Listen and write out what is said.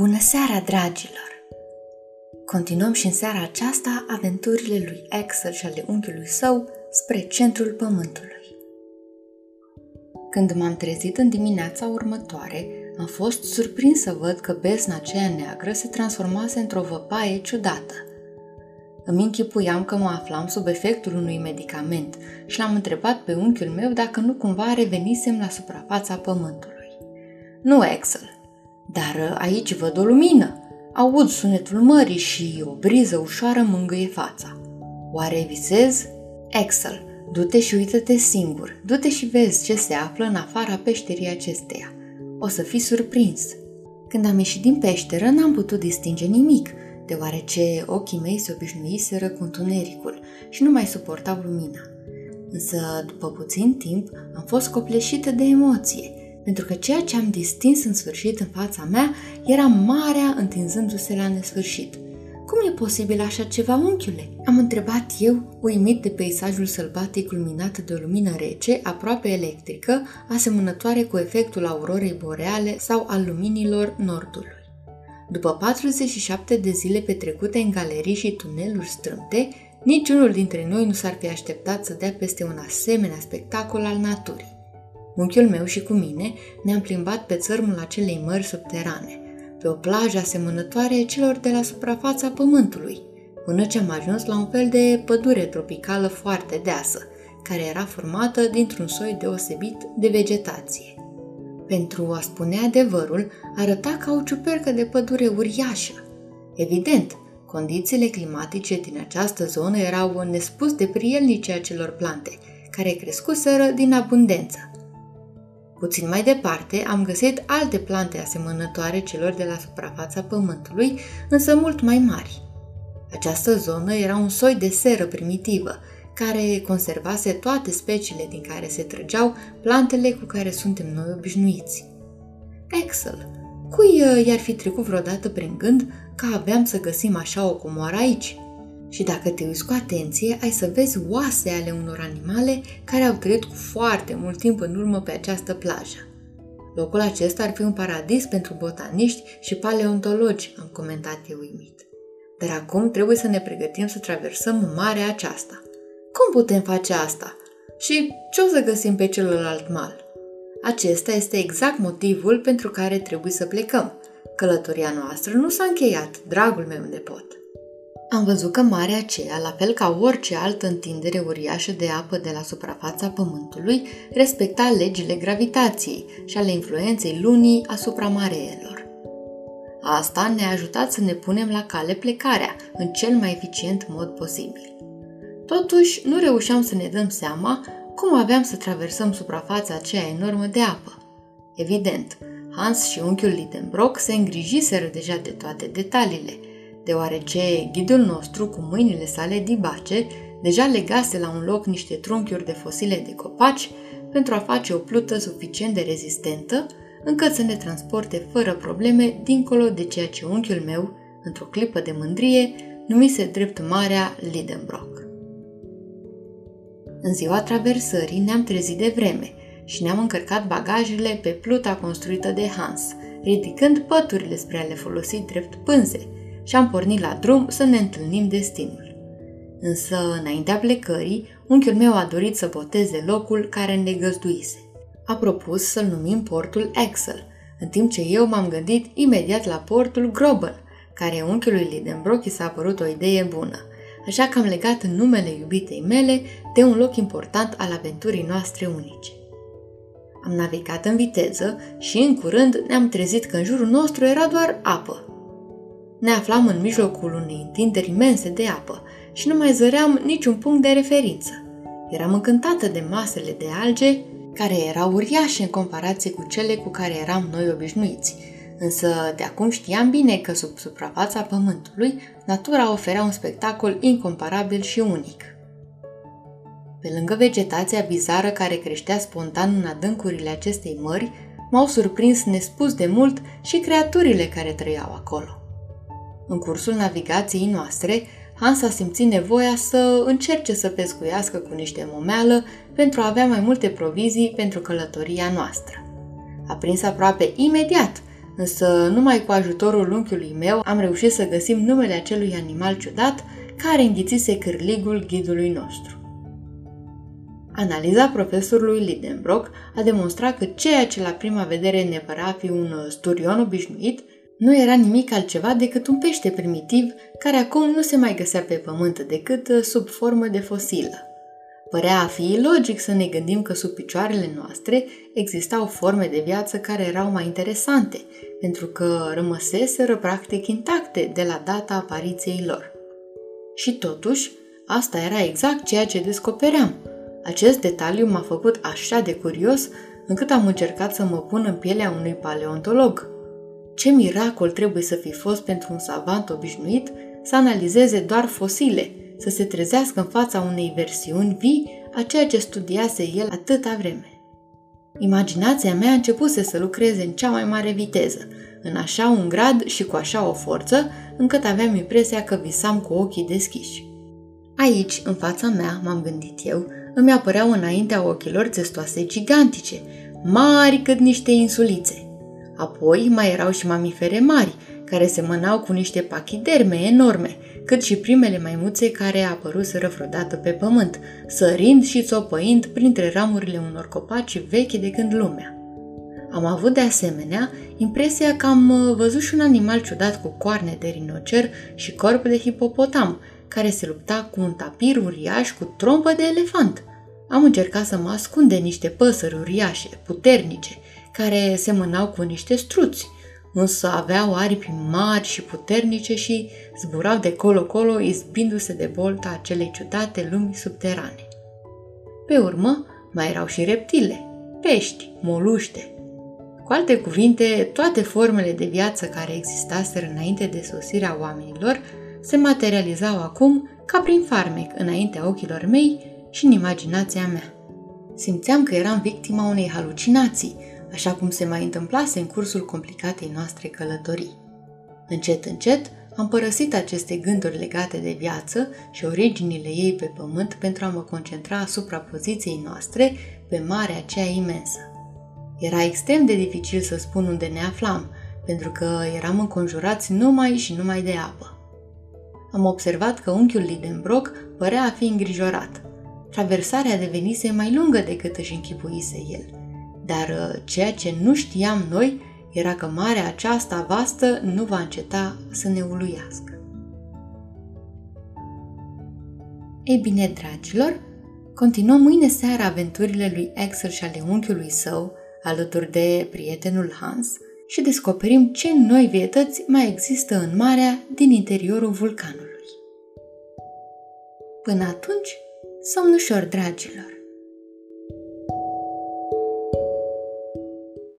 Bună seara, dragilor! Continuăm și în seara aceasta aventurile lui Axel și ale unchiului său spre centrul pământului. Când m-am trezit în dimineața următoare, am fost surprins să văd că besna aceea neagră se transformase într-o văpaie ciudată. Îmi închipuiam că mă aflam sub efectul unui medicament și l-am întrebat pe unchiul meu dacă nu cumva revenisem la suprafața pământului. Nu, Axel, dar uh, aici văd o lumină. Aud sunetul mării și o briză ușoară mângâie fața. Oare visez? Axel, du-te și uită-te singur. Du-te și vezi ce se află în afara peșterii acesteia. O să fii surprins. Când am ieșit din peșteră, n-am putut distinge nimic, deoarece ochii mei se obișnuiseră cu întunericul și nu mai suportau lumina. Însă, după puțin timp, am fost copleșită de emoție – pentru că ceea ce am distins în sfârșit în fața mea era marea întinzându-se la nesfârșit. Cum e posibil așa ceva, unchiule? Am întrebat eu, uimit de peisajul sălbatic luminat de o lumină rece, aproape electrică, asemănătoare cu efectul aurorei boreale sau al luminilor nordului. După 47 de zile petrecute în galerii și tuneluri strâmte, niciunul dintre noi nu s-ar fi așteptat să dea peste un asemenea spectacol al naturii. Unchiul meu și cu mine ne-am plimbat pe țărmul acelei mări subterane, pe o plajă asemănătoare celor de la suprafața pământului, până ce am ajuns la un fel de pădure tropicală foarte deasă, care era formată dintr-un soi deosebit de vegetație. Pentru a spune adevărul, arăta ca o ciupercă de pădure uriașă. Evident, condițiile climatice din această zonă erau nespus de prielnice acelor plante, care crescuseră din abundență. Puțin mai departe am găsit alte plante asemănătoare celor de la suprafața pământului, însă mult mai mari. Această zonă era un soi de seră primitivă, care conservase toate speciile din care se trăgeau plantele cu care suntem noi obișnuiți. Axel, cui uh, i-ar fi trecut vreodată prin gând că aveam să găsim așa o comoară aici? Și dacă te uiți cu atenție, ai să vezi oase ale unor animale care au trăit cu foarte mult timp în urmă pe această plajă. Locul acesta ar fi un paradis pentru botaniști și paleontologi, am comentat eu uimit. Dar acum trebuie să ne pregătim să traversăm marea aceasta. Cum putem face asta? Și ce o să găsim pe celălalt mal? Acesta este exact motivul pentru care trebuie să plecăm. Călătoria noastră nu s-a încheiat, dragul meu nepot. Am văzut că marea aceea, la fel ca orice altă întindere uriașă de apă de la suprafața Pământului, respecta legile gravitației și ale influenței lunii asupra mareelor. Asta ne-a ajutat să ne punem la cale plecarea în cel mai eficient mod posibil. Totuși, nu reușeam să ne dăm seama cum aveam să traversăm suprafața aceea enormă de apă. Evident, Hans și unchiul Lidenbrock se îngrijiseră deja de toate detaliile – deoarece ghidul nostru, cu mâinile sale dibace, deja legase la un loc niște trunchiuri de fosile de copaci pentru a face o plută suficient de rezistentă, încât să ne transporte fără probleme dincolo de ceea ce unchiul meu, într-o clipă de mândrie, numise drept Marea Lidenbrock. În ziua traversării ne-am trezit de vreme și ne-am încărcat bagajele pe pluta construită de Hans, ridicând păturile spre a le folosi drept pânze – și am pornit la drum să ne întâlnim destinul. Însă, înaintea plecării, unchiul meu a dorit să boteze locul care ne găzduise. A propus să-l numim portul Axel, în timp ce eu m-am gândit imediat la portul Grobel, care unchiului Lidenbrock i s-a părut o idee bună, așa că am legat în numele iubitei mele de un loc important al aventurii noastre unice. Am navigat în viteză și în curând ne-am trezit că în jurul nostru era doar apă, ne aflam în mijlocul unei întinderi imense de apă și nu mai zăream niciun punct de referință. Eram încântată de masele de alge, care erau uriașe în comparație cu cele cu care eram noi obișnuiți, însă de acum știam bine că sub suprafața pământului, natura oferea un spectacol incomparabil și unic. Pe lângă vegetația bizară care creștea spontan în adâncurile acestei mări, m-au surprins nespus de mult și creaturile care trăiau acolo. În cursul navigației noastre, Hans a simțit nevoia să încerce să pescuiască cu niște momeală pentru a avea mai multe provizii pentru călătoria noastră. A prins aproape imediat, însă numai cu ajutorul unchiului meu am reușit să găsim numele acelui animal ciudat care înghițise cârligul ghidului nostru. Analiza profesorului Lidenbrock a demonstrat că ceea ce la prima vedere ne părea a fi un sturion obișnuit nu era nimic altceva decât un pește primitiv care acum nu se mai găsea pe pământ decât sub formă de fosilă. Părea a fi logic să ne gândim că sub picioarele noastre existau forme de viață care erau mai interesante, pentru că rămăseseră practic intacte de la data apariției lor. Și totuși, asta era exact ceea ce descopeream. Acest detaliu m-a făcut așa de curios încât am încercat să mă pun în pielea unui paleontolog. Ce miracol trebuie să fi fost pentru un savant obișnuit să analizeze doar fosile, să se trezească în fața unei versiuni vii a ceea ce studiase el atâta vreme. Imaginația mea a început să lucreze în cea mai mare viteză, în așa un grad și cu așa o forță, încât aveam impresia că visam cu ochii deschiși. Aici, în fața mea, m-am gândit eu, îmi apăreau înaintea ochilor țestoase gigantice, mari cât niște insulițe. Apoi mai erau și mamifere mari, care semănau cu niște pachiderme enorme, cât și primele maimuțe care apăruseră vreodată pe pământ, sărind și țopăind printre ramurile unor copaci vechi de când lumea. Am avut de asemenea impresia că am uh, văzut și un animal ciudat cu coarne de rinocer și corp de hipopotam, care se lupta cu un tapir uriaș cu trompă de elefant. Am încercat să mă ascund de niște păsări uriașe, puternice, care semănau cu niște struți, însă aveau aripi mari și puternice și zburau de colo-colo izbindu-se de bolta acelei ciudate lumi subterane. Pe urmă, mai erau și reptile, pești, moluște. Cu alte cuvinte, toate formele de viață care existaseră înainte de sosirea oamenilor se materializau acum ca prin farmec înaintea ochilor mei și în imaginația mea. Simțeam că eram victima unei halucinații, așa cum se mai întâmplase în cursul complicatei noastre călătorii. Încet, încet, am părăsit aceste gânduri legate de viață și originile ei pe pământ pentru a mă concentra asupra poziției noastre pe marea aceea imensă. Era extrem de dificil să spun unde ne aflam, pentru că eram înconjurați numai și numai de apă. Am observat că unchiul Lidenbrock părea a fi îngrijorat. Traversarea devenise mai lungă decât își închipuise el – dar uh, ceea ce nu știam noi era că marea aceasta vastă nu va înceta să ne uluiască. Ei bine, dragilor, continuăm mâine seara aventurile lui Axel și ale unchiului său, alături de prietenul Hans, și descoperim ce noi vietăți mai există în marea din interiorul vulcanului. Până atunci, somn ușor, dragilor!